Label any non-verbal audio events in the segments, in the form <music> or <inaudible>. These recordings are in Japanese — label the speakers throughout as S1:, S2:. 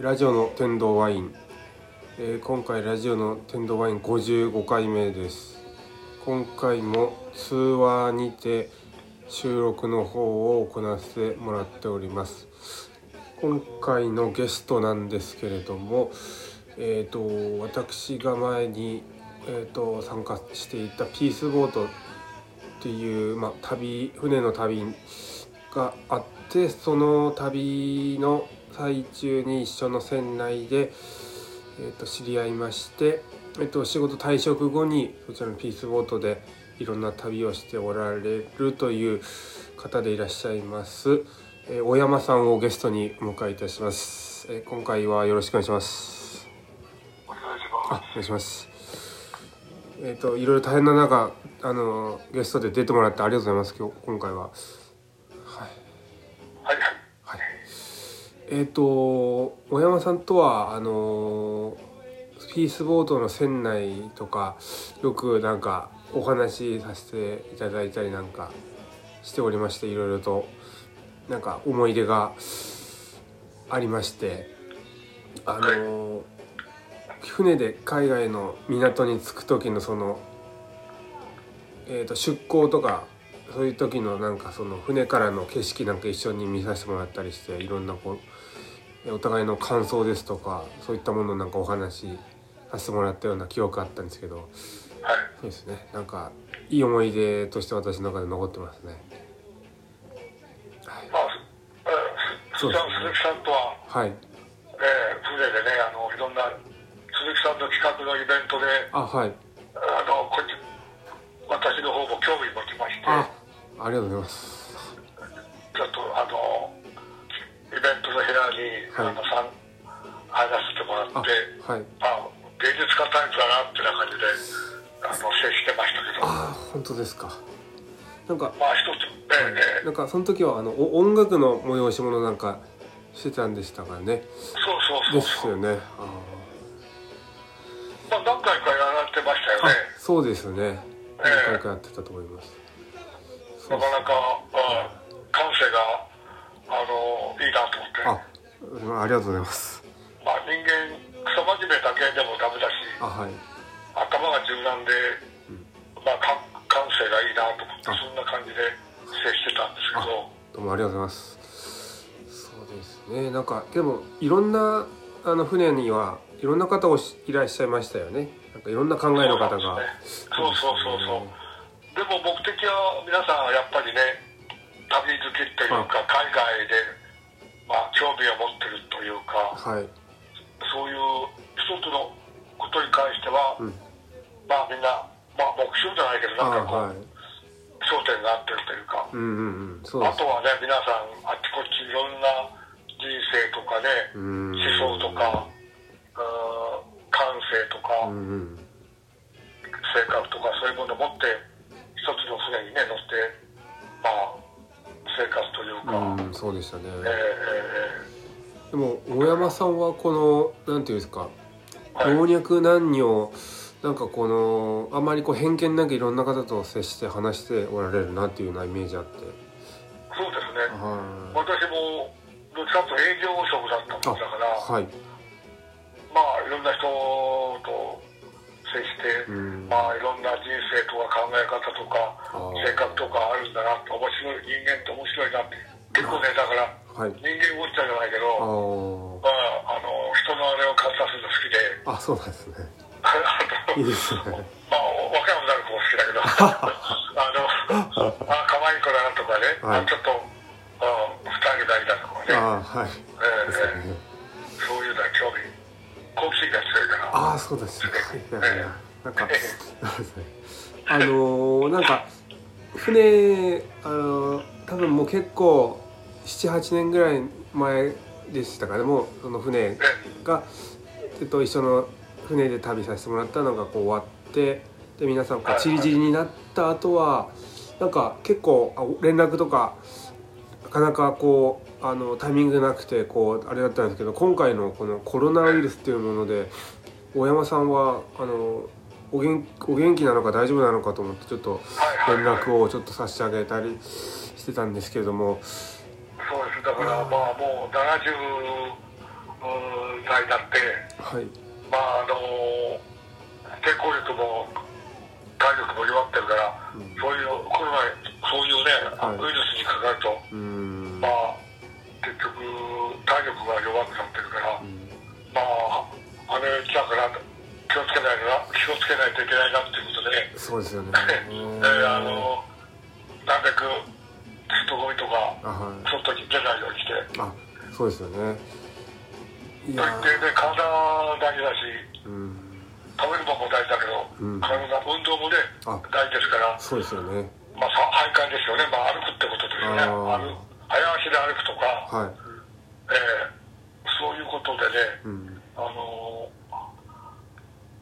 S1: ラジオの天童ワイン、えー今回ラジオの天童ワイン55回目です。今回も通話にて収録の方を行わせてもらっております。今回のゲストなんですけれどもえー、と私が前に、えー、と参加していたピースボートっていう、まあ、旅船の旅があってその旅の最中に一緒の船内で、えー、と知り合いまして、えー、と仕事退職後にそちらのピースボートでいろんな旅をしておられるという方でいらっしゃいます、えー小山さんをゲストにお迎えいたします、えー今回はよろしくお願いします。
S2: お願いしま
S1: あお願いします。えっ、といろいろ大変な中あのゲストで出てもらってありがとうございます今日今回はえっ、と小山さんとはあのピースボートの船内とかよくなんかお話しさせていただいたりなんかしておりましていろいろとなんか思い出がありましてあの船で海外の港に着く時のその、えー、と出港とかそういう時のなんかその船からの景色なんか一緒に見させてもらったりしていろんなこうお互いの感想ですとかそういったものをなんかお話しさせてもらったような記憶あったんですけど
S2: はい。
S1: そうですね。なんかいい思い出として私の中で残ってますね。
S2: まあ、えー、
S1: そですね。
S2: 鈴木さんとは、
S1: はい。
S2: えー、船でね、あの、いろんな、鈴木さんの企画のイベントで、
S1: あはい。
S2: あの、こっち、私の方も興味持ちまして、
S1: あありがとうございますはい。
S2: あの、さん、入らせてもら
S1: あ
S2: って、
S1: はい。
S2: まあ、芸術家タイプだなってな感じで、あの、接してましたけど、
S1: あ本当ですか。なんか
S2: まあ、一つ、えーえー
S1: なんかその時はあのお音楽の催し物なんかしてたんでしたからね。
S2: そうそう
S1: で
S2: そうそう。
S1: すよね。あ
S2: まあ、何回かやられてましたよ
S1: ーあ
S2: ね。
S1: そうですね。
S2: ええ。
S1: 何回かやってたと思います。そう
S2: なかなか、うん感性が、あの、いいなと思って。
S1: あありがとうございます。
S2: まあ、人間、クソ真面目だけでもダメだし、
S1: あはい。
S2: 頭が柔軟で、まあ、か感性がいいなと思って、
S1: あ。
S2: そんな感じで接してたんですけ
S1: あ
S2: ど、
S1: どうもありがとうございます。そうですね。なんかでもいろんなあの船にはいろんな方をしいらっしゃいましたよね。なんかいろんな考えの方が。
S2: そうね。そうそうそうそう。でも目的は皆さんやっぱりね、旅好きっていうか、海外で、まあ、興味を持ってるというか、
S1: はい。
S2: そういう一つのことに関しては、
S1: うん。
S2: まあみんな、まあ目標じゃないけど、
S1: あ
S2: なんかこう、
S1: はい。
S2: 焦点が合ってるというか、
S1: うんうんうん。そう
S2: あとはね、皆さん、あっちこっちいろんな人生とかね、
S1: うん。
S2: 思想とか、感性とか、
S1: うんうん。
S2: 性格とか、そういうものを持って、一つの船にね、乗って、まあ、生活というか、
S1: うんそうでしたね。
S2: えーえ
S1: でも大山さんはこのなんていうんですか
S2: ーはい、
S1: 老若男女なんかこのあまりこう偏見なくいろんな方と接して話しておられるなっていうようなイメージあって。
S2: そうですね。
S1: はい。
S2: 私も、どっちかというと営業職だったもんだから、
S1: はい。
S2: まあいろんな人と接して、
S1: うん。
S2: まあいろんな人生とか考え方とか性格とかあるんだなって面白い人間って面白いなって結構ねだから
S1: はい。
S2: 人間ウォッチャーじゃないけ
S1: あ
S2: ど、まあ、あの人のあれを観察するの好きで。
S1: ああそうなんですね。いいですね。
S2: まあ和歌山になる子も好きだけど <laughs> あのあ可愛い子だなとかね、
S1: はい。
S2: あちょっとあ二人大だとかね、
S1: ああはい。
S2: ええ
S1: ですよね
S2: そういうのは興味好奇心が強
S1: ああそうです。なんかあのーなんか船あのー多分もう結構78年ぐらい前でしたかねもうその船が、えっと、一緒の船で旅させてもらったのがこう終わってで皆さんこうチリチリになった後はなんか結構あ連絡とかなかなかこうあのタイミングなくてこうあれだったんですけど今回のこのコロナウイルスっていうもので大山さんはあのお元お元気なのか大丈夫なのかと思ってちょっと連絡をちょっと差し上げたりしてたんですけれども。
S2: そうです。だからまあもう70うー態になって
S1: はい。
S2: まああの抵抗力も体力も弱ってるから、
S1: うん。
S2: そういうコロナそういうね、
S1: はい。
S2: ウイルスにかかるとまあ結局体力が弱くなってるから、
S1: うん。
S2: まああれだから気をつけないな気をつけないといけないなっていうことで。ね
S1: そうですよね。<laughs>
S2: えーあのなるべく人混みとか
S1: あはい。
S2: 外に出ないようにして。
S1: あそうですよね。い
S2: と
S1: や。
S2: 言ってね体大事だし
S1: うん。
S2: 食べるもんも大事だけど、
S1: うん。
S2: 体運動もね
S1: あ。
S2: 大事ですから
S1: そうですよね。
S2: まあさ徘徊ですよね、まあ、歩くってことですよね。
S1: あ
S2: 早足で歩くとか、
S1: はい。
S2: えーそういうことでね
S1: うん
S2: あの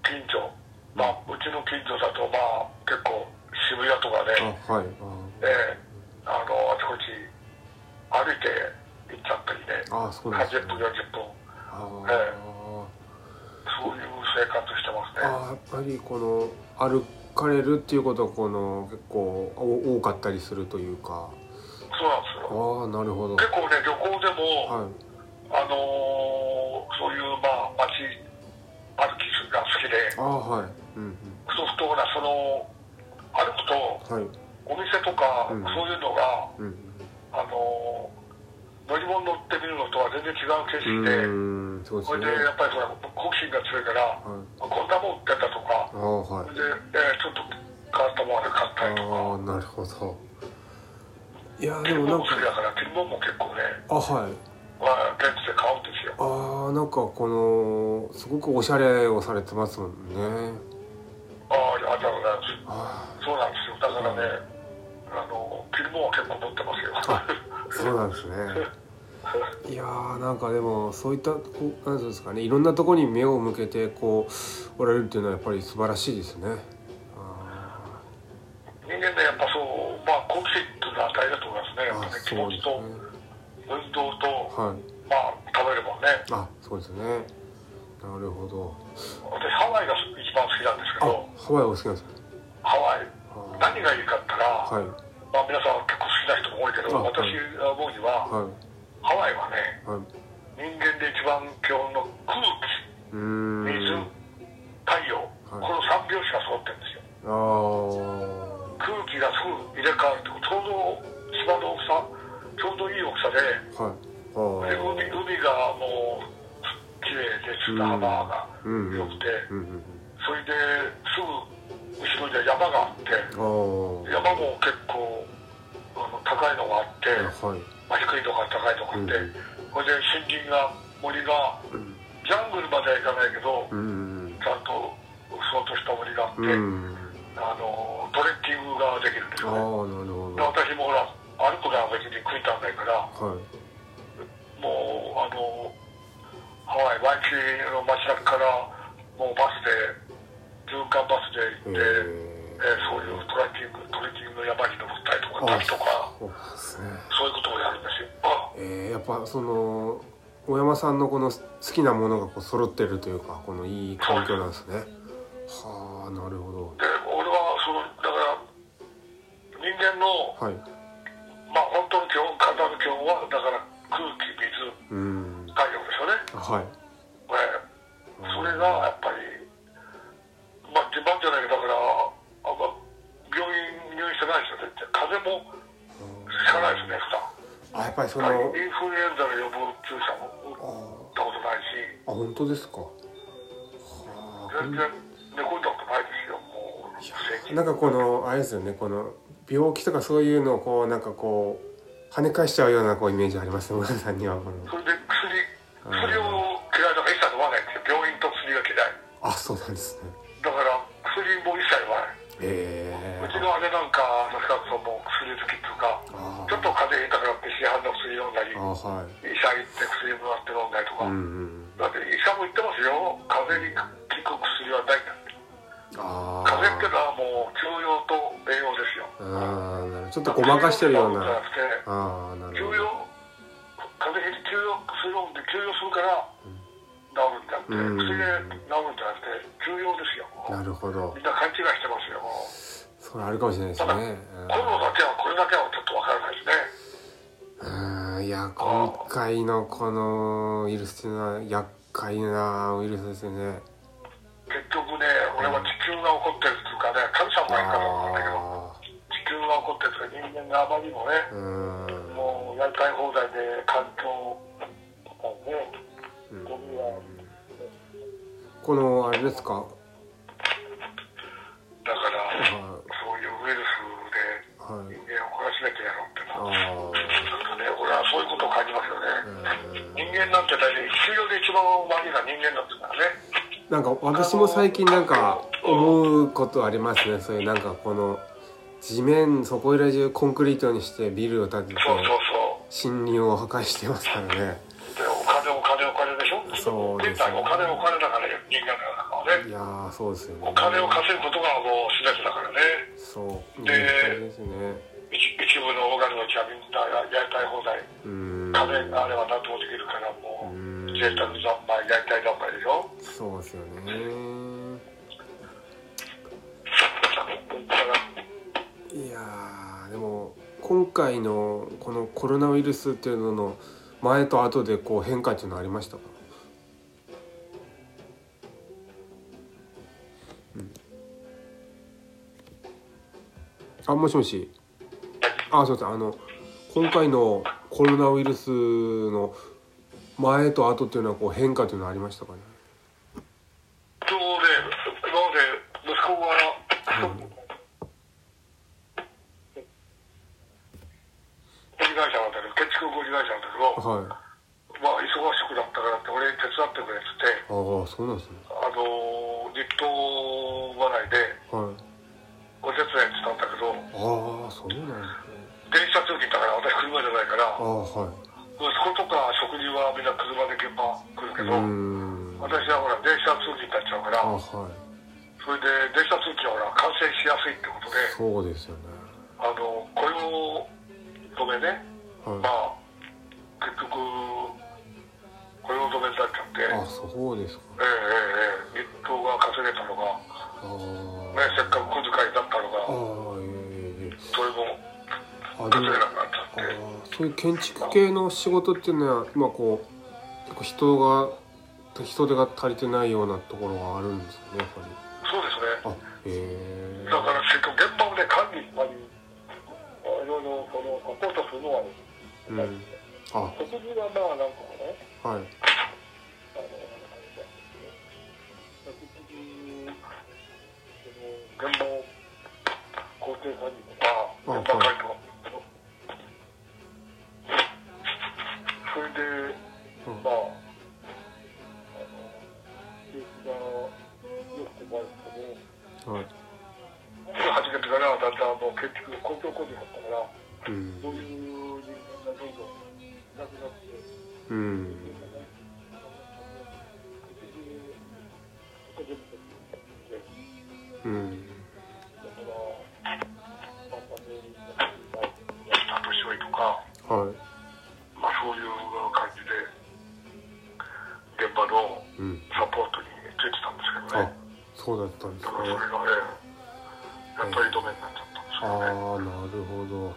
S2: 近所。まあうちの近所だとまあ結構渋谷とか
S1: あ
S2: ね
S1: はい
S2: えーあのあちこち歩いて行っちゃったりね。
S1: ああそうです
S2: 30分
S1: ね
S2: 40分
S1: あ
S2: え
S1: ー
S2: そういう生活してますね。
S1: あーやっぱりこの歩かれるっていうことはこの結構お多かったりするというか。
S2: そうなんですよ。
S1: ああなるほど。
S2: 結構ね旅行でも、
S1: はい。
S2: あのーあ
S1: あはい。うん
S2: そうするとほらその歩くと
S1: うんはい。
S2: お店とか、
S1: うん。
S2: そういうのが
S1: うん
S2: あのー乗り物乗ってみるのとは全然違う景
S1: う
S2: 色で、
S1: ーんそうです
S2: それ
S1: ね
S2: でやっぱりほら好奇心が強いから、
S1: はい。
S2: こんなもん売ってたとか
S1: ああはい。
S2: それで、えーちょっと変わったもので買ったりとか。
S1: ああなるほど。いや
S2: 着
S1: でもなん
S2: 好きだからも結構ね、
S1: あはい。
S2: まあ、現地で買う
S1: なんかこのすごくおしゃれをされてますもんね。
S2: ああありがとうございます。
S1: あ
S2: そうなんですよ。だからね、あの着るもんは結構持ってますよ。
S1: あそうなんですね。いやーなんかでもそういったこうなんていうんですかねいろんなところに目を向けてこうおられるっていうのはやっぱり素晴らしいですね。あ
S2: 人間ねやっぱそうまあ好奇心っていうのは大事だと思いますね。やっぱね気
S1: そうです
S2: 持ちと
S1: ね。
S2: 運動と、
S1: はい
S2: まあ食べるもんね。
S1: あそうですね。なるほど。
S2: 私ハワイが一番好きなんですけ
S1: あ
S2: ど
S1: ハワイお好きなんですね
S2: ハワイ。何がいいかって言ったら、
S1: はい。
S2: まあ、皆さん結構好きな人も多いけど
S1: あ
S2: 私が思うには、
S1: はい。
S2: ハワイはね
S1: はい。
S2: 人間で一番基本の空
S1: うーん
S2: こう
S1: 揃ってるというかこのいい環境なんですね。
S2: 全然寝込んだことないですよもう正規
S1: なんかこのあれですよねこの病気とかそういうのをこうなんかこう跳ね返しちゃうようなこうイメージありますね村田さんにはこの。
S2: それで薬薬を嫌いとか一切飲まないんですよ病院と薬が嫌い
S1: あそうなんですね
S2: だから薬も一切飲まない
S1: ええ
S2: うちの姉なんかの近くももう薬好きっていうか
S1: あ
S2: ちょっと風邪ひいたからって市販の薬飲んだり
S1: あはい。
S2: 医者行って薬もらって飲んだりとか、
S1: うんうんごまかしてるような。ああなるほど。
S2: 休養風邪ひいて休養薬飲んで休養するから治るんだって、
S1: うん。
S2: 薬で治るんじゃなくて休養ですよ
S1: なるほど。
S2: みんな勘違いしてますよ
S1: それあるかもしれないですね。
S2: コロナだけはこれだけはちょっとわからないですね。
S1: うんいや今回のこのウイルスっていうのは厄かいなウイルスですよね。
S2: 結局ね俺は地球が起こってるっていうかね神様がいいからなんだけどか人間があまりにもね
S1: あうん。
S2: もうやりたい放題で環境とかねゴミは
S1: このあれですか？
S2: だから
S1: は
S2: そういうウイルスで人間を懲らしめてやろうってな
S1: あ
S2: なんかね俺はそういうことを感じますよね。
S1: あ
S2: 人間なんて大体地球で一番悪いのは人間なんですからね。
S1: なんか私も最近なんか思うことありますね。そういうなんかこの地面そこいら中コンクリートにしてビルを建てて
S2: そうそうそう。
S1: 森林を破壊してますからね。
S2: でお金お金お金でしょ？
S1: そうですね。
S2: 現在お金お金だからね人間の中はね。
S1: いやーそうですよね。
S2: お金を稼ぐことがもう全てだからね。
S1: そう
S2: で
S1: ですね。
S2: 一一部のオーガニのうちはみんなややりたい放題。金があれば何でもできるからも
S1: う
S2: うん。贅沢三昧やりたい三昧でしょ？
S1: そうですよねいやでも今回のこのコロナウイルスっていうのの前と後でこう変化っていうのはありましたか、うん、あもしもし。あそうですあの今回のコロナウイルスの前と後っていうのはこう変化っていうのはありましたかね
S2: そうで今まで息子が工事会社なんだけど建築工事会社なんだけど
S1: はい
S2: まあ忙しくなったからって俺に手伝ってくれって言って
S1: ああそうなんですね。
S2: あの日当払いで
S1: はい。
S2: お手伝いって言ったんだけど
S1: ああそうなんですね。
S2: 電車通勤だから私車じゃないから
S1: ああはい。
S2: 息子とか食事はみんな車で現場来るけど私はほら電車通勤になっちゃうから
S1: あはい。
S2: それで電車通勤はほら感染しやすいってことで
S1: そうですよね。
S2: あの雇用止めね。
S1: はい。
S2: まあ結局雇用止めになっちゃって。
S1: あそうですか。
S2: ええええええ。日当が稼げたのが、
S1: あー。
S2: ね、せっかく小遣いだったの
S1: あ
S2: がそれも
S1: あでも
S2: 稼げなくなっちゃ
S1: あ
S2: って
S1: ーそういう建築系の仕事っていうのは今こう結構人が人手が足りてないようなところがあるんですかねやっぱり。
S2: そうですね。
S1: あへえ。
S2: だからせっかく現場をね管理したりいろいろそのサポートするのは、
S1: うん。あ。
S2: 食事はまあなんかね
S1: はい。
S2: あの食事それで
S1: うん
S2: まああの景気が良くてもあるけど
S1: はい
S2: 始めてからだんだんもう建築公共工事だったから
S1: うん。
S2: そういう人間がどんどんいなくなって
S1: うん。うん。
S2: 年寄りとか、
S1: はい。
S2: まあ、そういう感じで現場の
S1: うん
S2: サポートについてたんですけど
S1: あ
S2: ね
S1: そうだったんです
S2: だか。らそれが
S1: ね
S2: ねやっぱり止めになっちゃったんです
S1: ああなるほど。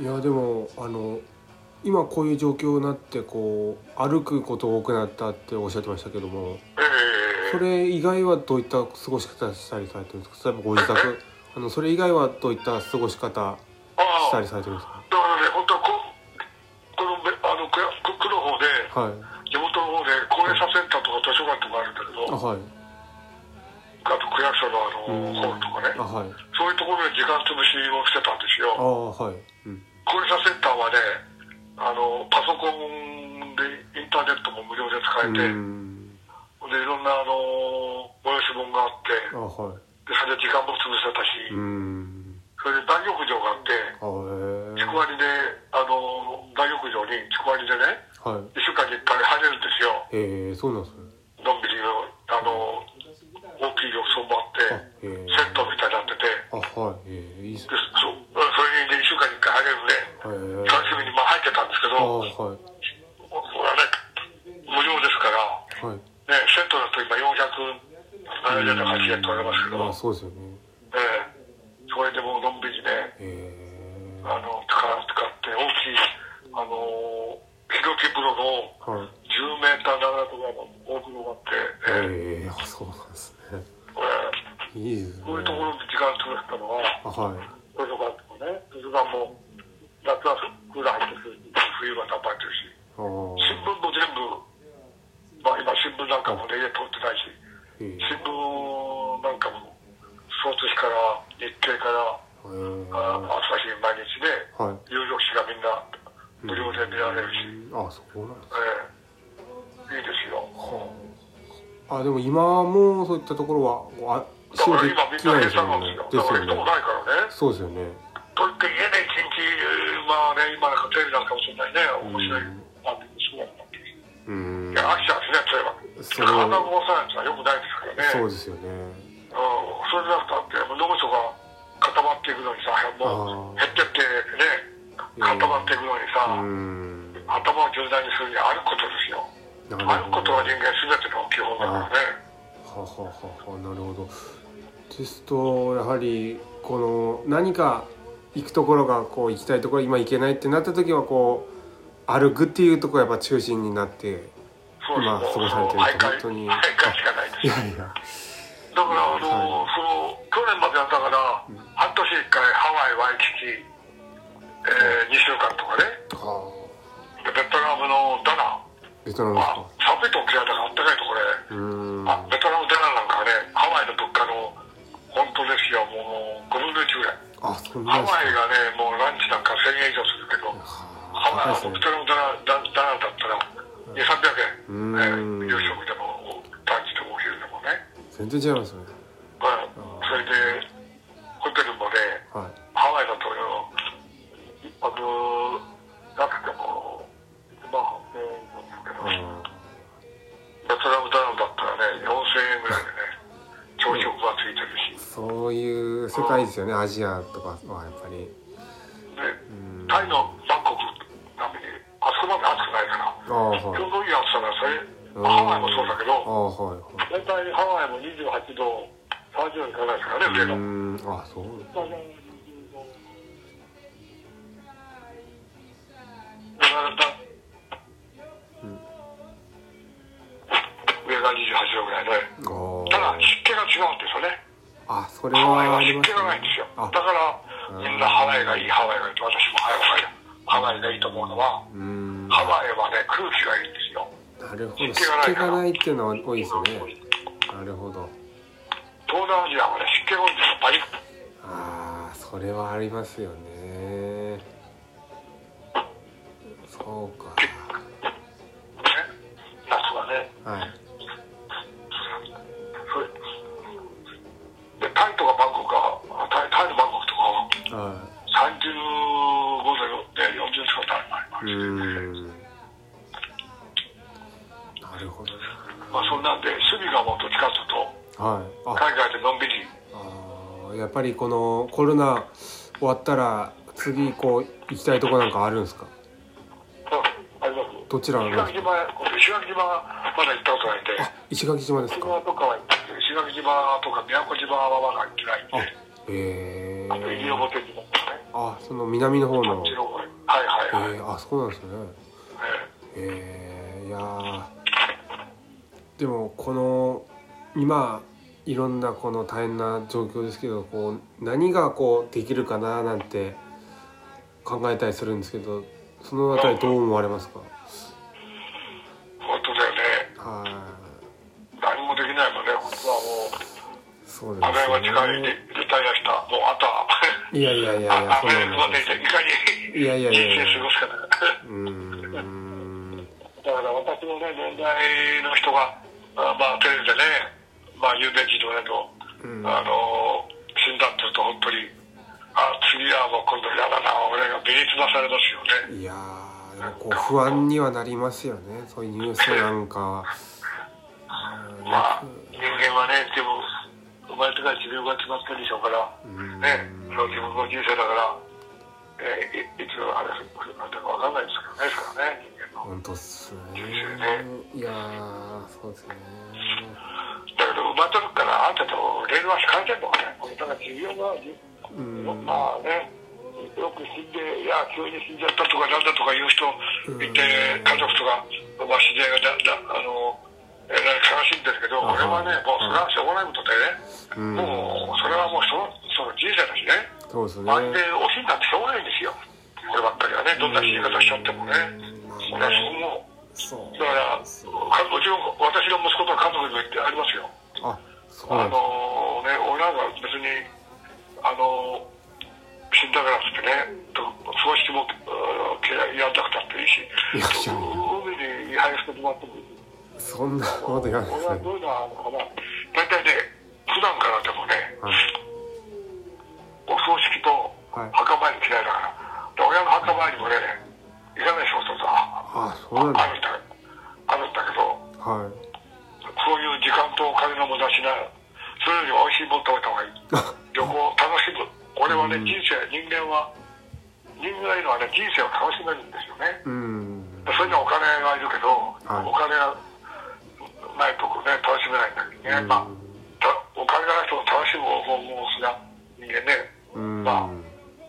S1: いやでもあの今こういう状況になってこう歩くこと多くなったっておっしゃってましたけども
S2: ええ
S1: それ以外はどういった過ごし方したりされてるんですか？例えばご自宅。あのそれ以外はどういった過ごし方
S2: あ
S1: した
S2: あ
S1: りされてるんですか？
S2: だからね本当はここのべあの区区区の方で
S1: はい。
S2: 地元の方で高齢者センターとか図書館とかあるんだけど
S1: あはい。
S2: あと区役所のあの
S1: うん。
S2: ホールとかね。
S1: あはい。
S2: そういうところで時間潰しをしてたんです
S1: あ
S2: よ
S1: はい。うん。
S2: 高齢者センターはねあのパソコンでインターネットも無料で使え
S1: う
S2: て、
S1: ん。
S2: でいろんなあの催し物があって
S1: あはい。
S2: でそれで時間も潰せたし、
S1: うん。
S2: それで大浴場があって
S1: あへ
S2: 地区割りであの大浴場に地区割りでね
S1: えはい。
S2: 1週間に1回入れるんですよ。
S1: へえそうなんですね。
S2: のんびりあの大きい浴槽もあって
S1: あへえ
S2: 銭湯みたいになってて。
S1: あはい。ええいい
S2: でそそれにね1週間に1回入れるんで楽しみにまあ入ってたんですけ
S1: あ
S2: ど
S1: はい。
S2: これはね無料ですから
S1: はい。
S2: ね、銭湯だと今470円とか80円とかありますけど、
S1: あそうですよね。
S2: ええそれでもうのんびりね、あの、使使って大きい、あの、ひろき風呂の
S1: はい。
S2: 10ター長屋とかも多く残って、え
S1: え。そうなんですね。
S2: え
S1: いいですね。
S2: そういうところで時間潰したのは、
S1: あはい
S2: 図書館とかね、図書館も夏はクーラー入ってるし、冬は暖房入ってるし、
S1: あー
S2: 新聞も全部、まあ今新聞なんかもね、家通ってないし、
S1: ええ
S2: 新聞なんかも、総通紙から日経から、
S1: えー
S2: あ朝日毎日で、
S1: はい
S2: 有力紙がみんな無料で見られるし、
S1: あそうなんです
S2: ええいいですよ。
S1: あでも今もそういったところはこうあ
S2: だから今みんな閉
S1: ですよね。
S2: ですよ。
S1: ね。そうですよね。
S2: といって家で一日、まあね、今なんかテレビなんかもそんなにね、面白い番組そうだったんです
S1: うん。
S2: いや、飽きちゃうんですね、例えば。体を動かさないってのはよくないですからね。
S1: そうですよね。
S2: うん、それじゃなくたって、脳みそが固まっていくのにさ、もう減ってってね、固まっていくのに
S1: う
S2: さ、
S1: ん。
S2: 頭を柔軟にするには歩くことですよ。
S1: なる
S2: ことは人間全ての基本だからね。
S1: ははははなるほど。ですとやはりこの何か行くところがこう行きたいところ今行けないってなった時はこう歩くっていうところがやっぱ中心になって今過ごされてる
S2: 徘徊
S1: 本当に。
S2: い。
S1: やいや。
S2: だから、あの、
S1: は
S2: その、去年までやったから、半年一回ハワイ、ワイキキ、えー、2週間とかね、
S1: は
S2: でベトナムのダナ。
S1: あベトナムです
S2: まあ、寒いと嫌いだからあったかいところ
S1: かうーん。
S2: で、あベトナムダナなんかはね、ハワイの物価の、本当ですよ、もう5分の1ぐらい。
S1: あそんな
S2: ハワイがね、もうランチなんか1000円以上するけど、ハワイは
S1: 高いですね
S2: ベトナムダナダダナだったら、2、300
S1: うーん。
S2: 円、えー、夕食でも、ランチでもお昼でもね。
S1: 全然違いますね。
S2: まあ、それで、
S1: そういう世界ですよねアジアとかはやっぱり。
S2: で、タイのバンコク並みに、あそこまで暑くないから、ちょうどいい暑さだそれ、まあハワイもそうだけ
S1: あ
S2: ど、大体ハワイも28度、30度いかないですからね、上
S1: う
S2: の。
S1: ーん。あそう。
S2: だ
S1: あそれ
S2: ハワイは
S1: はあります
S2: 湿気がないんですよ。
S1: あ
S2: だから、みんなハワイがいい、ハワイがいいと、私もハワイがいいと思うのは、ハワイはね、空気がいいんですよ。
S1: なるほど。
S2: 湿
S1: 湿気
S2: 気がない
S1: っていうのは多いですね。なるほど。
S2: 東南アジアはね、湿気が多いんですよ、パリッ
S1: ああそれはありますよね。そうか。
S2: ね、夏はね。
S1: はい
S2: タイとかバンコクは、タイタイのバンコクとか。は、
S1: は
S2: 35度で40度近くあります。
S1: ーん。なるほどね。
S2: まあ、そんなんで、趣味がもっというと、
S1: はい。あ。
S2: 海外でのんびり、
S1: あーやっぱりこのコロナ終わったら次こう行きたいとこなんかあるんですか？
S2: あります。
S1: どちら
S2: 石垣島、石垣島はまだ行ったことないんで、
S1: あ石垣島ですか。
S2: 島とかは行ってる石垣島とか宮古島はまだ行ってないで、
S1: へえ
S2: あと西表島とかね、
S1: あその南の方の。
S2: こっちの方へ。はいはいはい。
S1: えー、あそうなんですね。
S2: え
S1: え。ー、いやー。でもこの今いろんなこの大変な状況ですけどこう何がこうできるかななんて考えたりするんですけどそのあたりどう思われますか？
S2: え本当だよね。
S1: は
S2: 何もできないもんね、本当はもう、
S1: いそうです
S2: 近いで
S1: ね
S2: リタイアした。もうあとは、
S1: いやいやいやいや
S2: 安
S1: そう
S2: 倍までいかに
S1: いやいやいや
S2: 人生過ごすかだ。
S1: うーん
S2: だから私のね、年代の人が、あまあテレビでね、まあ有名人とかだと、
S1: うん
S2: あの、死んだって言うと本当に、あ、次はもう今度嫌だな、俺が身につまされますよね。
S1: いやこう不安にはなりますよねそういうニュースなんかは。うん
S2: まあ、人間はね、でも、生まれてから寿命が決まってるでしょうから、
S1: うん。
S2: ね、その自分の人生だから、えーいいつあれ来るか分かんないですからね、ですからね、人間の。
S1: 本当っすね。
S2: 人生ね
S1: いやーそうですね。
S2: だけど、生まれた時からあんたとレールは引かれてるのかね、だから寿命が、
S1: うん。
S2: まあね、よく死んで、いや、急に死んじゃったとか、なんだとかいう人いて、家族とか、まあ、知り合いがだだ
S1: えー、悲しいんですけど、俺はね、
S2: もうそれはしょうがないことでね、もうそれはもうそのその人生だしね、
S1: そうですね。
S2: 安定惜しいなんてしょうがないんですよ、こればっかりはね、どんな死に方しちゃってもね、俺はそ
S1: こも、
S2: だから、う。ちの私の息子と家族にも言ってありますよ。
S1: あ
S2: あのね、俺なんか別に、あの死んだからってね、葬式もやんなくたっていいし、海に入らせてもらっても
S1: そんなこと言わない。ですね
S2: どういうのはあるのかな。大体ね普段からでもね
S1: はい。
S2: お葬式と
S1: はい。
S2: 墓参り嫌いだから、で親の墓参りもね行かない人とさ
S1: あそうなんだ。
S2: あるんだあるんだけど
S1: はい。
S2: そういう時間とお金の無駄しない。それより美味しいもの食べた方がいい。<laughs> 旅行を楽しむ。俺はね、
S1: うん。
S2: 人生人間は人間がいるのはね人生を楽しめるんですよね。
S1: うん。
S2: それにはお金がいるけど、
S1: はい。
S2: お金がないとこね楽しめないんだけどね、まあたお金がない人も楽しむ方法もすな人間ね
S1: うん。
S2: ま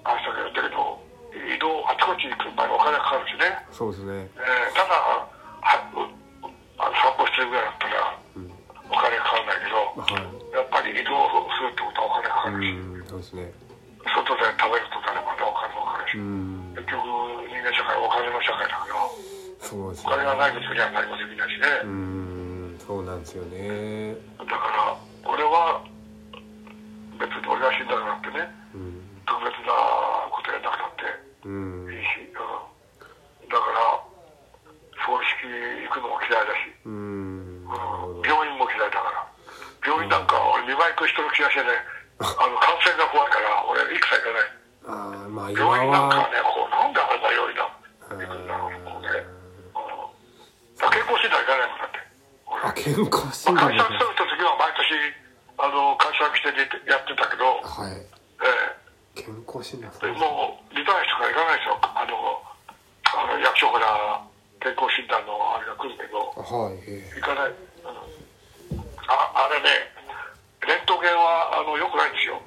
S2: ああしたけどだけど移動あちこち行く前にお金かかるしね、
S1: そうですね。
S2: えーただはうあの散歩してるぐらいだったら
S1: うん。
S2: お金かからないけど
S1: はい。
S2: やっぱり移動するってことはお金かかるし、
S1: うんそうですね。
S2: 外で食べるとなればまたお金もかかるし、
S1: うん。
S2: 結局人間社会はお金の社会だから
S1: そうです
S2: お金がない
S1: ね
S2: 時には何もできないしね、
S1: うんそうなんですよね。
S2: だから俺は別に俺が死んだからってね
S1: うん。
S2: 特別なことやんなくたって
S1: うん。
S2: いいし、うん、だから葬式行くのも嫌いだし、
S1: うん。
S2: 病院も嫌いだから。病院なんか俺見舞い行く人の気がしてねあの感染が怖いから俺一切行かない。
S1: ああまあ今
S2: 病院なんか
S1: は
S2: はね健康診まあ
S1: 断も
S2: 会社勤めた時は毎年あの会社来てやってたけど、
S1: はい。
S2: ええ。
S1: 健康診断
S2: でもうリタイアしてから行かないですよ。あのあの役所から健康診断のあれが来るけど
S1: はいえ
S2: 行かない、うん、ああれねレントゲンはあの良くないんですよ。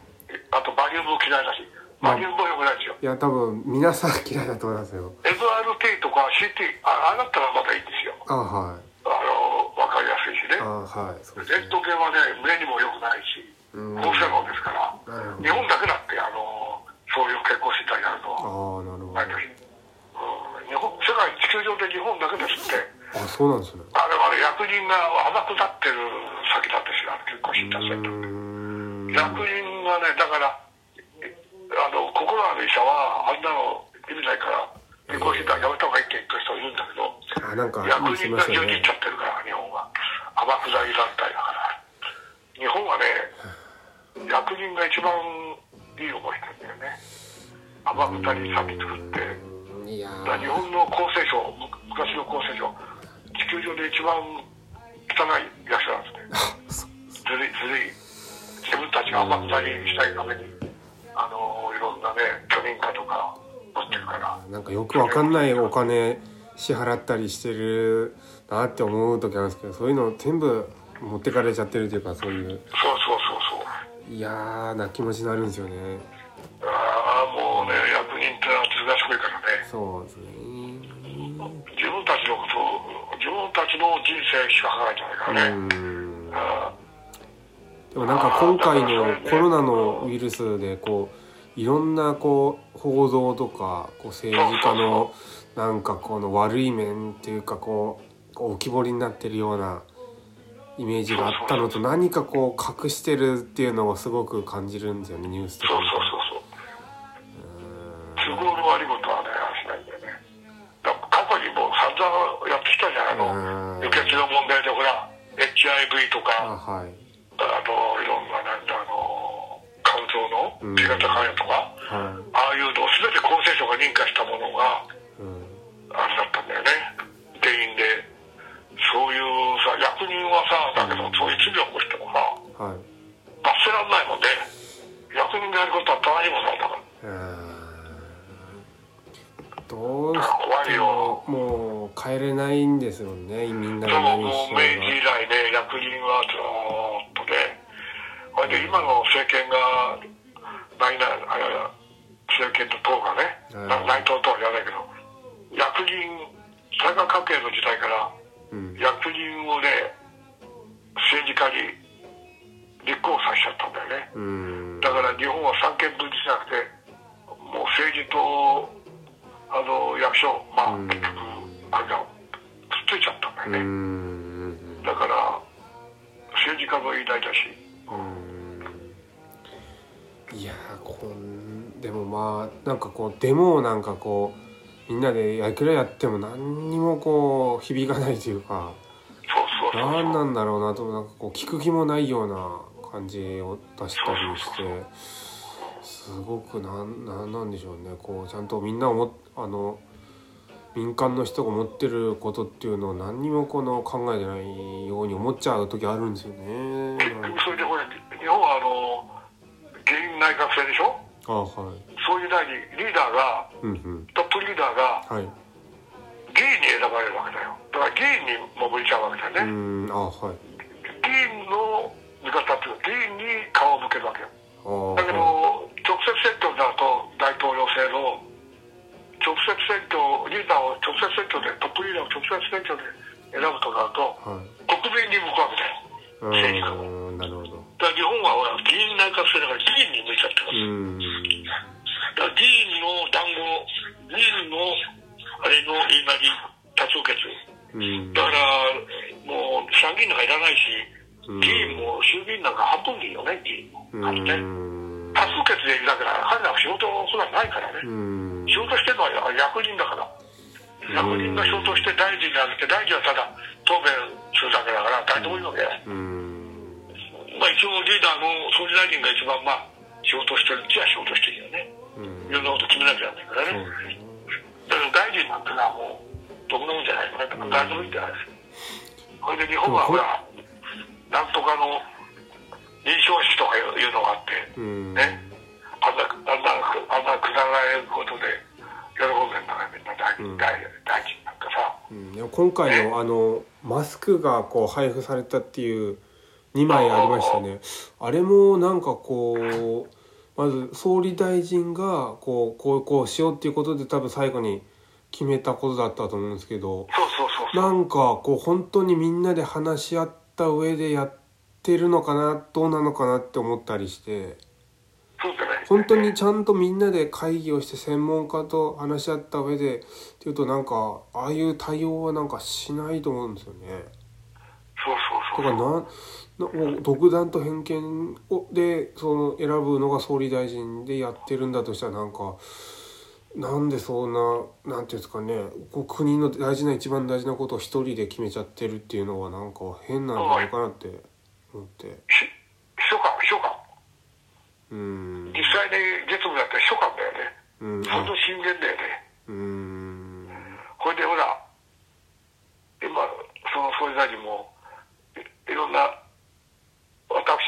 S2: あとバリウム嫌いだしバリウムも良くないですよ。
S1: えいや多分皆さん嫌いだと思いますよ。
S2: MRT とか CT ああなったらまたいいんですよ。
S1: あはい
S2: あの分かりやすいしね
S1: あはい。そうですね。
S2: レントゲンはね胸にも良くないし
S1: うん。
S2: 放射能ですから日本だけだってあのそういう健康診断やるの。は
S1: ああなるほ
S2: 毎年、うん、日本世界地球上で日本だけですって。
S1: どあそうなんですね。
S2: あれはね役人が甘くなってる先なんですよ健康診断センター役人がねだからあの心ある医者はあんなの意味ないから健康診断やめた方がいいって言ってる人いるんだけど
S1: あなんか
S2: 役人が
S1: 言いましたよね
S2: 牛耳っちゃってるから日本は天下り団体だから日本はね役人が一番いい思いしんだよね。天下り先作って。日本の厚生省む昔の厚生省地球上で一番汚い役所なんですね。<laughs> ずるいずるい。自分たちが天下りしたいためにあのいろんなね許認可とか持ってるから。
S1: なんかよくわかんないお金支払ったりしてるなって思う時あるんですけどそういうの全部持ってかれちゃってるというかそういう
S2: そう
S1: 嫌な気持ちになるんですよね。
S2: ああもうね役人ってのはずがしくいからね。
S1: そうですね。
S2: 自分たちのことを自分たちの人生しか考えてないからね、
S1: でもなんか今回のコロナのウイルスでこういろんなこう報道とかこう政治家のなんかこの悪い面っていうかこうこう浮き彫りになってるようなイメージがあったのと何かこう隠してるっていうのをすごく感じるんですよねニュースと
S2: そう
S1: か
S2: そう
S1: 見て
S2: そう。そう都合の悪いことはねしないんだよね。過去にも散々やってきたじゃんあの
S1: うん。
S2: 輸血の問題でほら HIV と
S1: あ
S2: か
S1: はい。
S2: あのいろんななんだあの肝臓の B 型肝炎とか、
S1: はい。
S2: ああいうのを全て厚生省が認可したものが
S1: うん。
S2: あれだったんだよね。原因でそういうさ役人はさだけどそういう罪を起こしてもさ
S1: はい。
S2: 罰せらんないもんね役人がやることはたまにもないんだから
S1: どうして
S2: よ
S1: ももう帰れないんですよねみんな
S2: で
S1: が何しよ
S2: 明治以来ね役人はずーっとねそれで今の政権がないなあれ政権と党がね、内藤とは言わないけど役人大河家系の時代から役人をね政治家に立候補させちゃったんだよね。
S1: うん。
S2: だから日本は三権分立じゃなくて、もう政治とあの役所、まあ、
S1: うん。
S2: 結局、あれだ、つっついちゃったんだよ
S1: う
S2: ね。
S1: ん。
S2: だから、政治家の言いなりだし、
S1: いやーこんでもまあなんかこうデモをなんかこうみんなでいくらやっても何にもこう響かないというか。何なんだろうなとなんかこう聞く気もないような感じを出したりしてすごくなんなんなんでしょうねこうちゃんとみんな思っあの民間の人が思ってることっていうのを何にもこの考えてないように思っちゃう時あるんですよね。
S2: それで日本はあの、議員内閣制でしょ？
S1: あはい。
S2: そういう代にリーダーが、
S1: うんうん。
S2: トップリーダーが
S1: はい。
S2: 議員に選ばれるわけだよ。だから議員にも向いちゃうわけだよ
S1: う
S2: ね。
S1: んあはい。
S2: 議員の味方っていうか、議員に顔を向けるわけよ。
S1: あ
S2: だけど、直接選挙になると、大統領制の直接選挙、リーダーを直接選挙で、トップリーダーを直接選挙で選ぶとなると、
S1: はい。
S2: 国民に向くわけだよ。
S1: う
S2: 政治家も。
S1: なるほど。
S2: だから日本は議員内閣制だから議員に向いちゃってます。
S1: うん。
S2: だから議員の談合、議員のあれの言いなり多数決。
S1: うん。
S2: だから、もう参議院なんかいらないし、
S1: うん
S2: 議員も衆議院なんか半分でいいよね、議員も。
S1: う
S2: あのね。
S1: ん。
S2: 多数決でいるだけだから、彼らは仕事普段ないからね。
S1: うん。
S2: 仕事してるのは役人だから。役人が仕事して大臣になって、大臣はただ答弁するだけだから、誰でもいいわけ。
S1: うん。
S2: まあ一応リーダーの総理大臣が一番まあ仕事してるっちゃ仕事してるよね。
S1: うん
S2: いろんなこと決めなきゃいけないからね。大臣なんてのはもう、どこのもんじゃないかな、誰でもいいんじゃないですか。それで日本はほら、なんとかの認証式とかいうのがあって、
S1: うん。
S2: ね、あんな、あんな、あんなくだらないことで喜んでんだからみんな大
S1: うん
S2: 大大臣なんかさ。
S1: うんでも今回のあのマスクがこう配布されたっていう2枚ありましたねあれもなんかこうまず総理大臣がこうこうこうしようっていうことで多分最後に決めたことだったと思うんですけど
S2: そうそうそうそう。
S1: なんかこう本当にみんなで話し合った上でやってるのかなどうなのかなって思ったりして。本当にちゃんとみんなで会議をして専門家と話し合った上でっていうとなんかああいう対応はなんかしないと思うんですよね。
S2: そうそう
S1: だ
S2: そう
S1: からなな独断と偏見をでその選ぶのが総理大臣でやってるんだとしたらなんかなんでそんななんていうんですかねこう国の大事な一番大事なことを一人で決めちゃってるっていうのはなんか変なんじゃないかなって思って
S2: ひ秘書官、秘書官。
S1: うん
S2: 実際に実務だって秘書官だよね。
S1: うん
S2: その震源だよね。
S1: うん
S2: これでほら、今、その総理大臣も、いいろんな、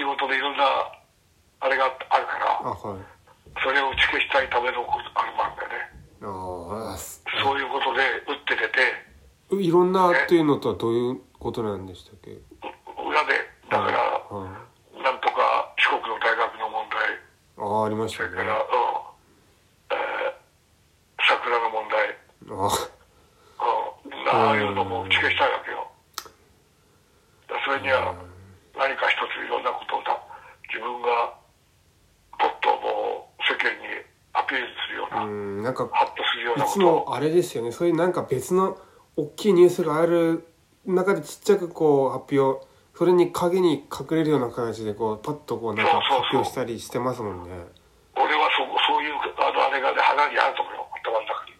S2: 私事でいろんな、あれがあるから、
S1: あはい。
S2: それを打ち消したいためのことあるもんだよね。
S1: ああ
S2: そういうことで打って出て、
S1: いろんなっていうのとはどういうことなんでしたっけ？
S2: う裏で、だから、
S1: はい
S2: なんとか四国の大学の問題、
S1: ああありましたね。
S2: それから、うん、えー桜の問題、
S1: あ
S2: うん、ああいうのも打ち消したいわけよ。だそれには何か一ついろんなことをさ、自分がポッともう世間にアピールするような、
S1: うんなんか
S2: ハッとするようないこ
S1: つもあれですよね。そういうなんか別の大きいニュースがある中でちっちゃくこう発表それに影に隠れるような形でこうパッとこうなんか発表したりしてますもんね。
S2: 俺はそそういうあのあれがね、鼻にあると思うよ、頭の中に。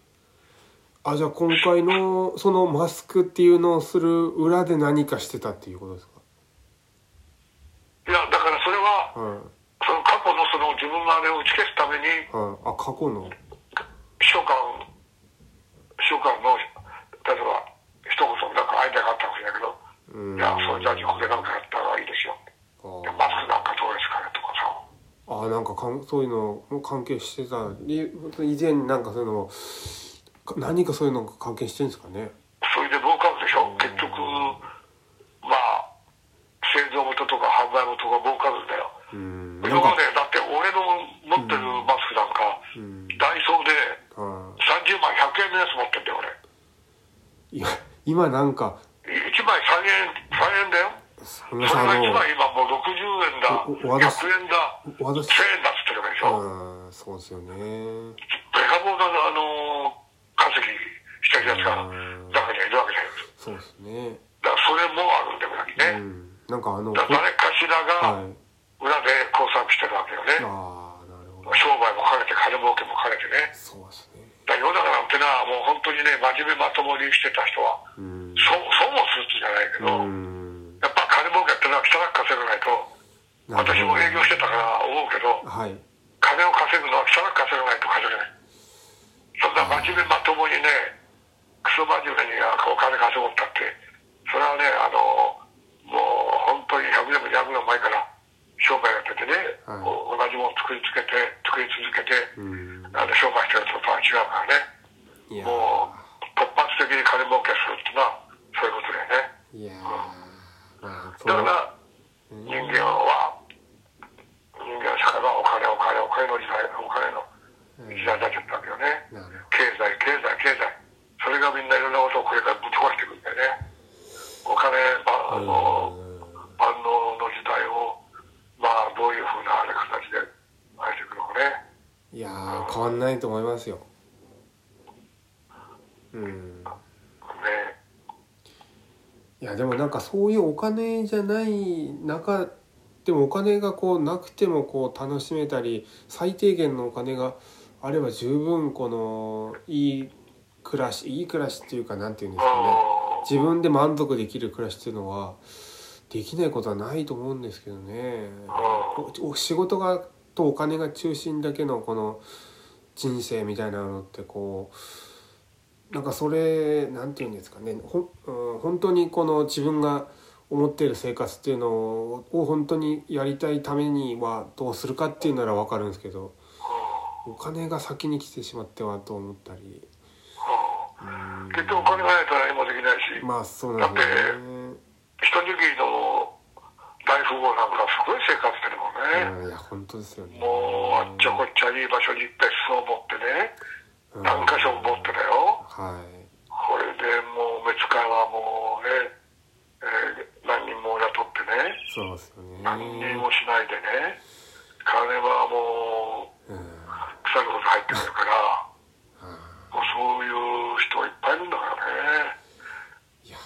S1: あじゃあ今回のそのマスクっていうのをする裏で何かしてたっていうことです
S2: いや、だからそれは、
S1: かはい。
S2: その過去のその自分のあれを打ち消すために、
S1: はい。あ過去の
S2: 秘書官、秘書官の、例えば、一言なんかアイデアがあったかもしれないけど、
S1: うん
S2: いや、それじゃあこれなんかやったらいいですよ。
S1: あ
S2: でマスクなんかどうですかねとかさ。
S1: あなんかかんそういうのも関係してたり以前になんかそういうのもか何かそういうのが関係してるんですかね？
S2: それで儲かるでしょ？結局、まあ、製造元とか販売元が儲かるんだよ。今まで、だって俺の持ってるマスクなんか、
S1: うん。
S2: ダイソーで
S1: あ
S2: 30枚100円のやつ持ってんだよ、俺。
S1: いや今なんか。
S2: 1枚3円、3円だよ。それが一番今もう60円だ、100円だ、1000円だしょ。
S1: うん、そうですよね。
S2: べらぼうな、あの、稼ぎしてるやつが中にはいるわけだよ。
S1: そうですね。
S2: だからそれもあるんだよね。
S1: うん。なんかあの、
S2: 誰かしらが裏で工作してるわけよね。
S1: ああ、なるほど。
S2: 商売も兼ねて、金儲けも兼ねてね。
S1: そうですね。
S2: だ世の中なんてな、もう本当にね、真面目まともにしてた人は、
S1: うん。
S2: そう、そうもするじゃないけど、
S1: うん。
S2: やっぱ金儲けってのは汚く稼がないと、私も営業してたから思うけど、
S1: はい。
S2: 金を稼ぐのは汚く稼がないと稼げない。そんな真面目まともにね、クソ真面目にお金稼ごうったって、それはね、あの、もう本当に100年も200年前から商売やっててね、
S1: はい
S2: 同じもの作りつけて、作り続けて、
S1: うん。
S2: あの商売してる人とは違うからね、
S1: いや
S2: もう突発的に金儲けするっていうのは、そういうことだよね。
S1: ーいやーまあ、そ
S2: だか
S1: う
S2: ら、人間は、人間社会はお金、お金、お金の時代、お金の時代になっちゃったわけよね。
S1: なる
S2: 経済、経済、経済。それがみんないろんなことをこれからぶち壊していくんだよね。お金、ばあの、万能の時代を、まあ、どういうふうなあれ形で愛していくのかね。
S1: いやー変わんないと思いますよ。うん。
S2: ね。
S1: いやでもなんかそういうお金じゃない中でもお金がこうなくてもこう楽しめたり最低限のお金があれば十分このいい暮らしいい暮らしっていうかなんていうんですかね。自分で満足できる暮らしっていうのはできないことはないと思うんですけどね。仕事がとお金が中心だけのこの人生みたいなのってこうなんかそれなんていうんですかね。ほ、うん、本当にこの自分が思っている生活っていうのを本当にやりたいためにはどうするかっていうなら分かるんですけどお金が先に来てしまってはと思ったり
S2: ん結局お金がないと何もできないし、
S1: まあそうなんですよね。
S2: 一握りの大富豪なんかすごい生活してるもんね。
S1: うん、いや本当ですよね。
S2: もうあっちゃこっちゃいい場所に別荘を持ってね、
S1: うん
S2: 何箇所も持ってたよ。
S1: はい。
S2: これでもう目使いはもうね、えー
S1: そうですよね。
S2: 何にもしないでね、金はもう
S1: うん。
S2: 腐るほど入ってくるから、もうそういう人はいっぱいいるんだからね。
S1: いや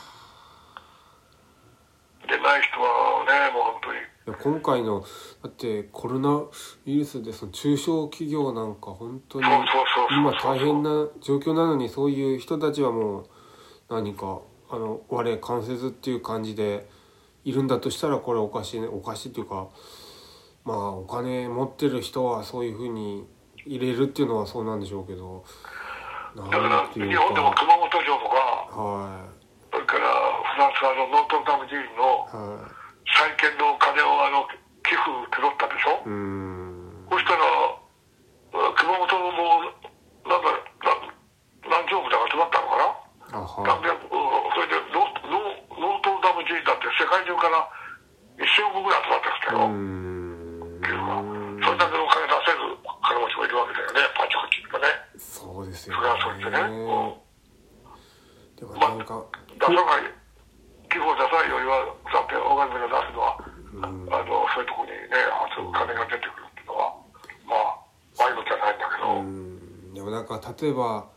S2: でない人はね、もう本当に。
S1: 今回のだってコロナウイルスでその中小企業なんか本当に今大変な状況なのにそういう人たちはもう何かあの我関せずっていう感じでいるんだとしたらこれおかしいねおかしいっていうかまあお金持ってる人はそういうふうに入れるっていうのはそうなんでしょうけど
S2: だから
S1: なんていう
S2: 日本でも
S1: か
S2: 熊本城とか、
S1: は
S2: それからフランスはあのノートルダム寺院の再建の金をあの寄付取ったでしょ？
S1: いうーん。
S2: そしたら、うん熊本のもう、なんだ、な何兆部だか集まったのかな？
S1: あは。
S2: それでノートルダム寺院だって世界中から1000億ぐらい集まってきたよ、
S1: ん。
S2: 寄付が。それだけのお金出せる金持ちもいるわけだよね、パチパチとかね。
S1: そうですよ
S2: それはそれでね。うん。
S1: でもなんか、
S2: 出さない、寄付を出さないよりは、だって大金が出すのは、
S1: うん。
S2: あのそういうところにね、あそう金が出てくるっていうのは、まあ、悪いことじゃないんだけど、
S1: うん。でもなんか例えば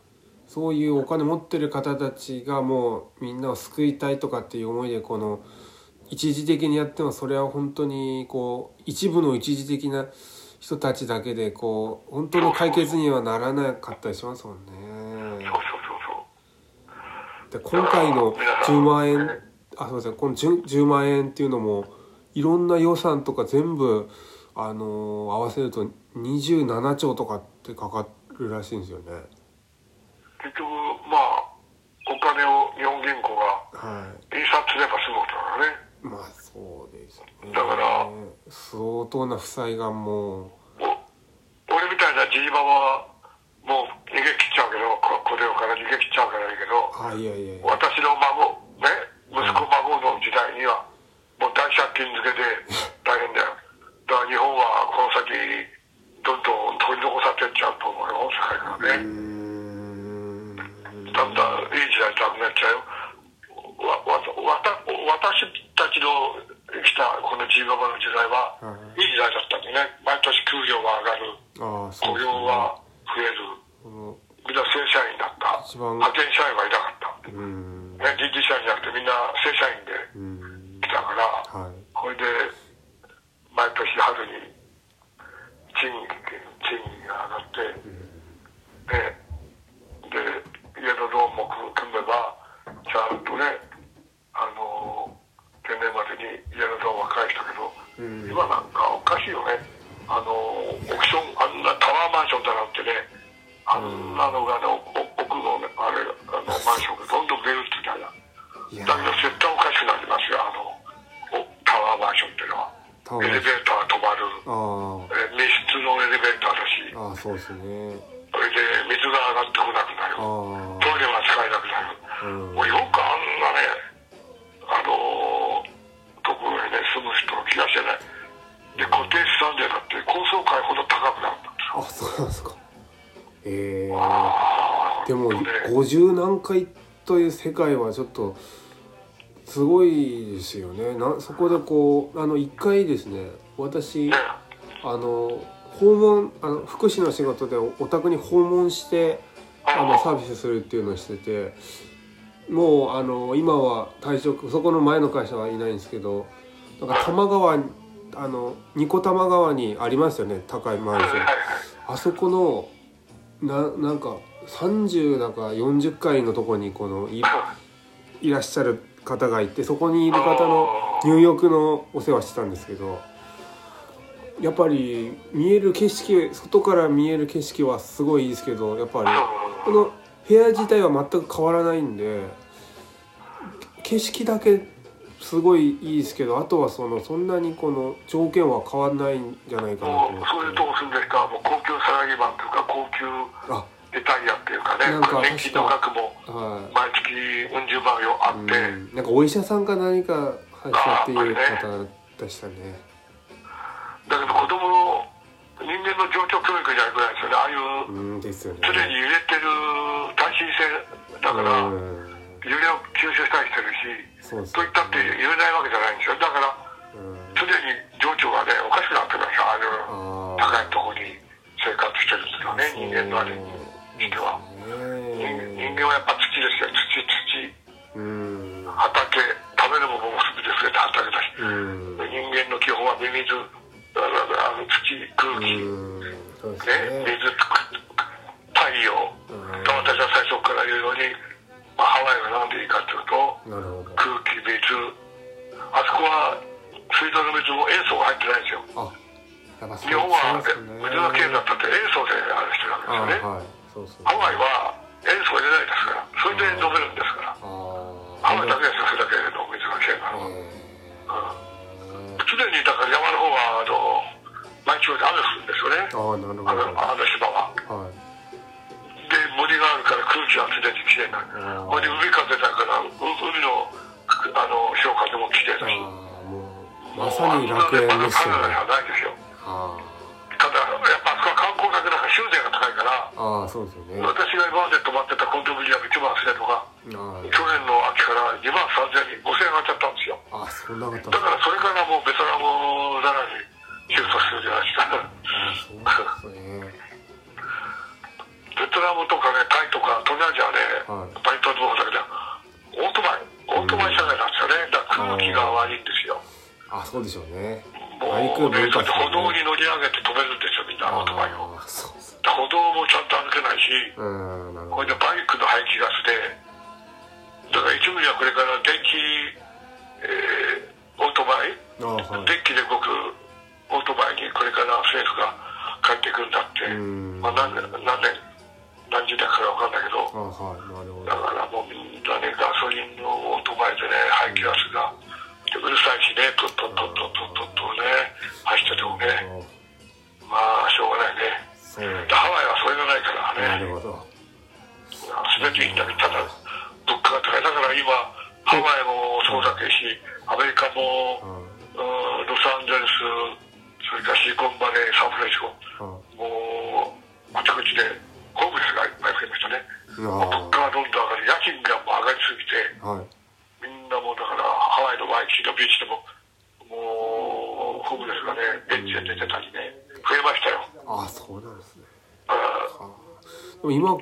S1: そういうお金持ってる方たちがもうみんなを救いたいとかっていう思いでこの一時的にやってもそれは本当にこう一部の一時的な人たちだけでこう本当の解決にはならなかったりしますもんね。で今回の10万円あすいませんこの 10, 10万円っていうのもいろんな予算とか全部あの合わせると27兆とかってかかるらしいんですよね。
S2: 結局、まあ、お金を日本銀行が
S1: はい。
S2: 印刷すれば済むことだからね。
S1: まあそうですね。
S2: だから
S1: 相当な負債がもう
S2: お俺みたいなじじばばは、もう逃げ切っちゃうけど、ここれをから逃げ切っちゃうからいいけど、
S1: あいやいやいや
S2: 私の孫、ね、息子孫の時代には、もう大借金漬けで大変だよ。だから日本はこの先、どんどん取り残されてっちゃうと思うよ、世界からね。
S1: ちゃう
S2: わわわた私たちの生きたこのジ
S1: ー
S2: バ
S1: バ
S2: の時代は、い、い時代だったんでね。毎年給料は上がる、
S1: 雇用は
S2: 増える。みんな正社員だった。
S1: 派
S2: 遣社員はいなかった、
S1: ね、
S2: 人事社員じゃなくてみんな正社員で
S1: 来た
S2: から、
S1: はい、
S2: これで毎年春に賃金賃金が上がって、ね、で家のローンも組めばちゃんとねあの定年までに家のドアは返したけど、うん、今なんかおかしいよね。あのオークションあんなタワーマンションだなんてねあんなのがね、うん、奥の、ね、あれあのマンションがどんどん出るってみたらだ
S1: けど絶
S2: 対おかしくなりますよあの
S1: タワー
S2: マンションっていうのは。エレベーター止まる。え密室のエレベーターだし。
S1: あそうですね。
S2: それで水が上がってこなくなる。もうよくあんなね、あのーところにね、住む人の気がしてね。で、固定資産税だって高層階ほど高くなるんですよ。
S1: あそうなんですか。ええ
S2: あー。
S1: でも
S2: 本当ね
S1: 50何回という世界はちょっとすごいですよね。なそこでこうあの1回ですね私
S2: ね。
S1: あの訪問あの福祉の仕事でおお宅に訪問してあのサービスするっていうのをしててもうあの今は退職そこの前の会社はいないんですけどなんか多摩川にあの二子玉川にありますよね高いマンション。あそこのななんか30だか40階のとこにこのいいらっしゃる方がいてそこにいる方の入浴のお世話してたんですけどやっぱり見える景色外から見える景色はすごいいいですけどやっぱりこの部屋自体は全く変わらないんで景色だけすごいいいですけどあとはそのそんなにこの条件は変わらないんじゃないかなと思
S2: もうそういうと
S1: って
S2: こ住んでる人はもう高級サラリーマンというか高級
S1: あ。
S2: リタイアっていうかね
S1: なんか
S2: 年金の額も
S1: はい。
S2: 毎月うん十万よあって、
S1: うん、なんかお医者さんか何か入ったっていう方でしたね。
S2: だけど子供の人間の情緒教育じゃないですよね。ああいう
S1: ね。
S2: 常に揺れてる耐震性だから、
S1: うん、
S2: 揺れを吸収したりしてるし
S1: そうです
S2: といったって揺れないわけじゃないんですよ。だから
S1: うん、
S2: 常に情緒がねおかしくなってるんですよああいう
S1: あ
S2: 高いところに生活してるんですよね人間のあれに。しては。人
S1: ね。
S2: 人間はやっぱはい。電気で動くオートバイにこれから政府が帰ってくるんだって、
S1: うん
S2: まあ、何年何年何十年か分かんないけど
S1: あはい、なるほ
S2: だ
S1: ど。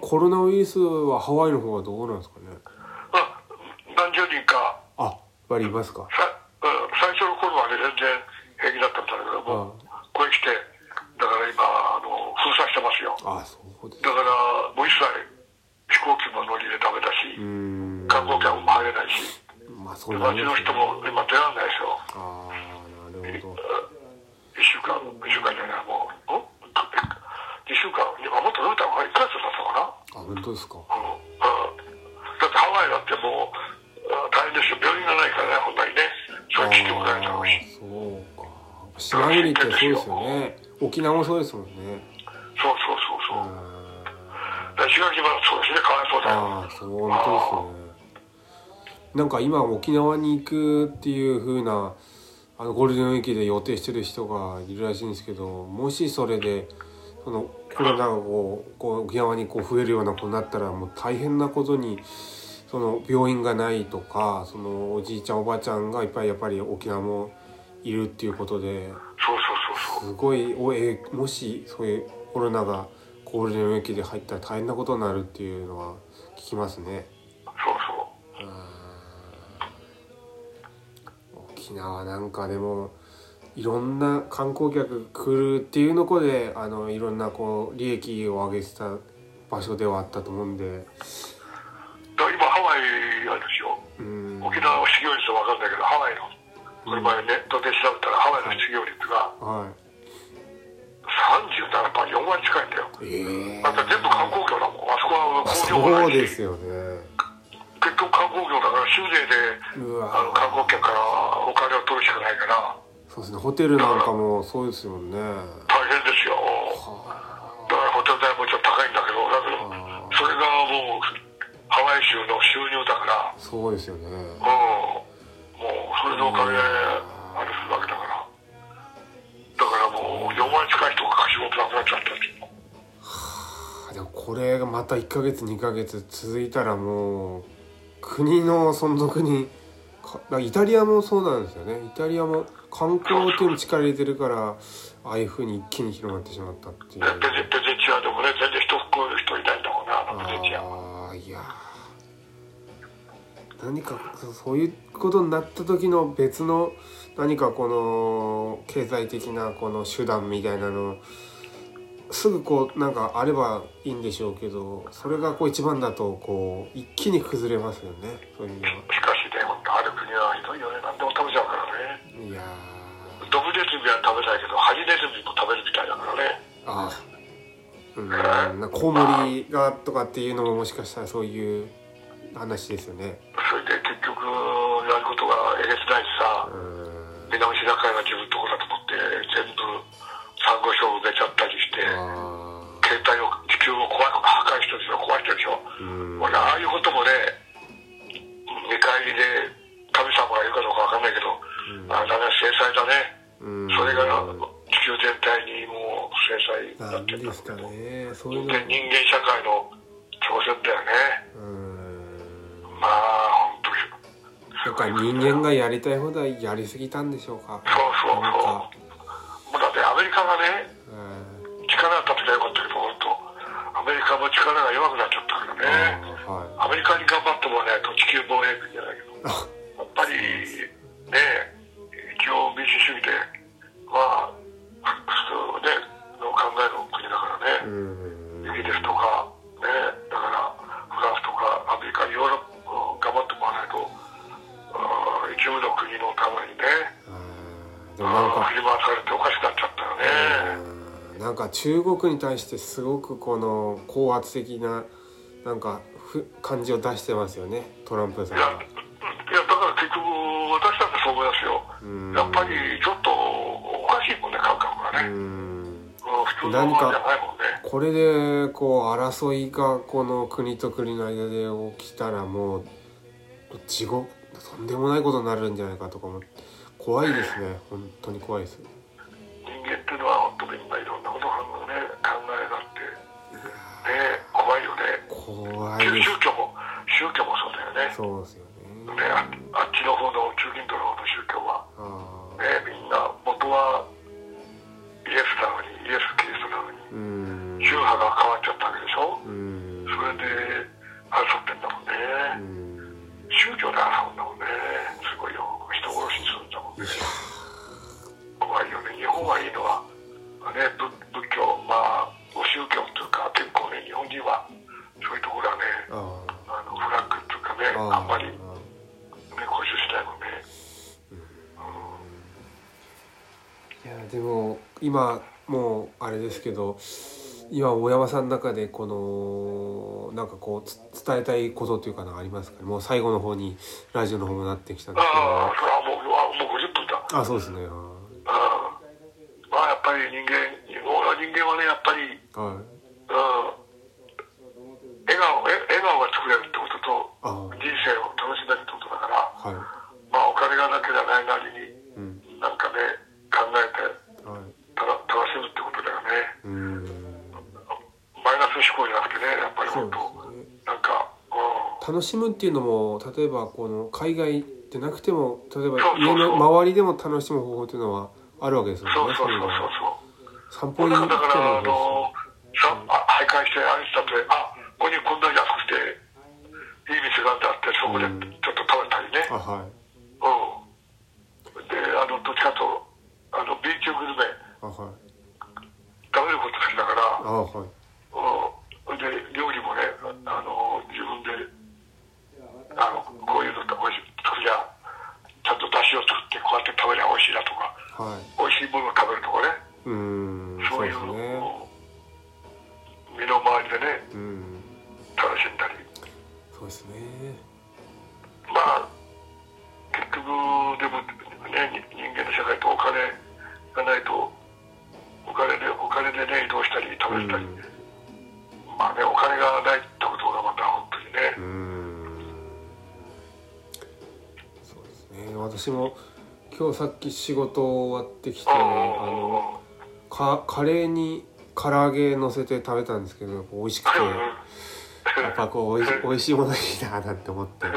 S2: コ
S1: ロナウイルスはハワイの方はどうなんですかね？
S2: まあ何十人か
S1: あ、やっぱりいますか？
S2: さ、うん、最初の頃はね全然平気だったんだけどもこれ来てだから今あの封鎖してますよ
S1: ああ、そうです。
S2: だからもう一切飛行機も乗りでダメだし
S1: うーん。
S2: 観光客も入れないし
S1: まあ、そうなります
S2: 街の人も今出られないですよ
S1: ああ、なるほど。
S2: 1週間1週間じゃないもう2週間いやもっと伸びた方が1ヶ月だったかな
S1: あ、本当ですか。
S2: うんうんだってハワイだってもううん大変ですよ。病院がないからね本来ね。そういう危機もないだろうし
S1: そうか。島国ってそうですよね。沖縄もそうですもんね。
S2: そうそうそうそう。で石垣島もそうですね、かわいそうだよ。
S1: ああそう本当ですね。なんか今沖縄に行くっていう風なあのゴールデンウィークで予定してる人がいるらしいんですけどもしそれでそのコロナうこう沖縄にこう増えるようなことになったらもう大変なことにその病院がないとかそのおじいちゃんおばあちゃんがいっぱいやっぱり沖縄もいるっていうことで
S2: そうそうそうそう。
S1: すごいおえもしそういうコロナがゴールデンウィークで入ったら大変なことになるっていうのは聞きますね。
S2: そうそう。
S1: 沖縄なんかでもいろんな観光客来るっていうのこであのいろんなこう利益を上げてた場所ではあったと思うんで
S2: 沖縄の失業率は分かんないけど、ハワイの、これ前ネットで調べたら、ハワイの失業率が
S1: は
S2: 37%、4割近いんだよ。
S1: いええ
S2: だって全部観光業だもん。あそこは工業も
S1: そう
S2: ないし、
S1: ですよね。
S2: 結局観光業だから、州税で
S1: う
S2: あの
S1: わ
S2: 観光客からお金を取るしかないから、
S1: そうですね。ホテルなんかもそうですもんね。
S2: 大変ですよ。だからホテル代もちょっと高いんだけど、だけど、
S1: あ。
S2: それがもう、ハワイ州の収入だから、
S1: そうですよね。
S2: うん、もうそれのお金であれするわけだから。だからもう4割近い人が仕事なくなっちゃったって。いうの。
S1: あ。でもこれがまた1ヶ月2ヶ月続いたらもう国の存続にイタリアもそうなんですよね。イタリアも観光っていうのに力入れてるからああいうふうに一気に広がってしまったっていう何かそそういうことになった時の別の何かこの経済的なこの手段みたいなのすぐこうなんかあればいいんでしょうけどそれがこう一番だとこう一気に崩れますよねそういうのは。
S2: しかしね、ある国はひどいよね、何でも食べちゃうからね。
S1: いや
S2: ドブネズミは食べないけど、ハジネズミも食べるみたいだからね。
S1: ーあ。ーうん。なんかコウモリがとかっていうのももしかしたらそういう話ですよね。
S2: それで結局、やることがえげつないしさ
S1: う、ん。
S2: 南シナ海が自分のとこだと思って、全部サンゴ礁埋めちゃったりして、
S1: あ
S2: 携帯を、地球を壊破壊してるでしょ、壊してるでしょ。俺、ああいうこともね、見返りで神様がいるかどうかわかんないけど、あれだね、制裁だね。
S1: うん。
S2: それが地球全体にもう制裁になってる。んだ
S1: ですかね。
S2: 人間社会の挑戦だよね。
S1: うん
S2: まあ、本当に。
S1: なんか人間がやりたい放題やりすぎたんでしょうか。
S2: そうそう。そうもう。だってアメリカがね、
S1: うん
S2: 力が立てばよかったけど、本当、アメリカも力が弱くなっちゃったからね。
S1: あはい。
S2: アメリカに頑張ってもらわないと地球防衛軍じゃないけど、
S1: あ
S2: やっぱりね、一応民主主義で、まあ、か
S1: 中国に対してすごくこの高圧的ななんかふ感じを出してますよねトランプさん
S2: いや、い
S1: が。
S2: やだから結局、私だってそう思いますよ。
S1: うん
S2: やっぱりちょっとおかしいもんね、感覚がね。
S1: うん
S2: うん普通のものじゃないもんね。
S1: これでこう争いがこの国と国の間で起きたらもう地獄とんでもないことになるんじゃないかとかも怖いですね本当に怖いです。
S2: そう。
S1: ですよね。
S2: ねあ
S1: 今もうあれですけど今大山さんの中でこのなんかこう伝えたいことというかなありますか？ねもう最後の方にラジオの方もなってきたんですけど
S2: ああ、それはもう、あもう50分だ。
S1: あそうですね
S2: あ人間人間はねやっぱり、
S1: はい
S2: うん、笑顔え笑顔が作れるってことと
S1: あ
S2: 人生を楽しめるってことだから
S1: はい
S2: まあお金がなければないなりに
S1: うん
S2: なんかね考えて
S1: はい
S2: たら楽しむってことだよね
S1: うーん
S2: マイナス思考じゃなくてねやっぱり
S1: そう
S2: 本当
S1: ですね
S2: なんかうん
S1: 楽しむっていうのも例えばこの海外でなくても例えば家の周りでも楽しむ方法っていうのはあるわけですよね
S2: そうそうそうそう。
S1: いのは散歩に行って
S2: だから、
S1: 今日さっき仕事終わってきてあのかカレーに唐揚げ乗せて食べたんですけど美味しくてやっぱこうおいし <laughs> 美味しいものいいななんて思って。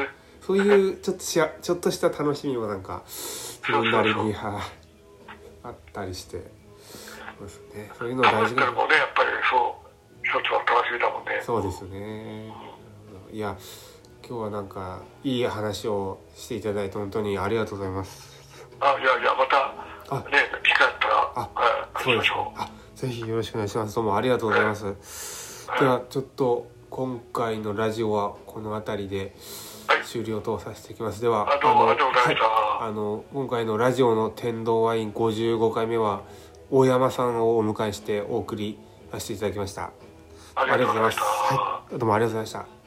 S1: そういうちょっとしやちょっとした楽しみもなんか自分なりにはいあったりしてそうですね。そういうの大事か
S2: もねやっぱりそう一つは楽しみだもんね。
S1: そうですね。いや今日はなんかいい話をしていただいて本当にありがとうございます
S2: あいやいやまた
S1: あ
S2: ね機会あったら
S1: あ
S2: はい
S1: そうで
S2: します。しょ
S1: あぜひよろしくお願いします。どうもありがとうございます。ではちょっと今回のラジオはこの辺りで
S2: はい
S1: 終了とさせていきます。では
S2: あ
S1: のはい。あの今回のラジオの天童ワイン55回目は大山さんをお迎えしてお送りさせていただきました。
S2: ありがとうございました、
S1: はい。どうもありがとうございました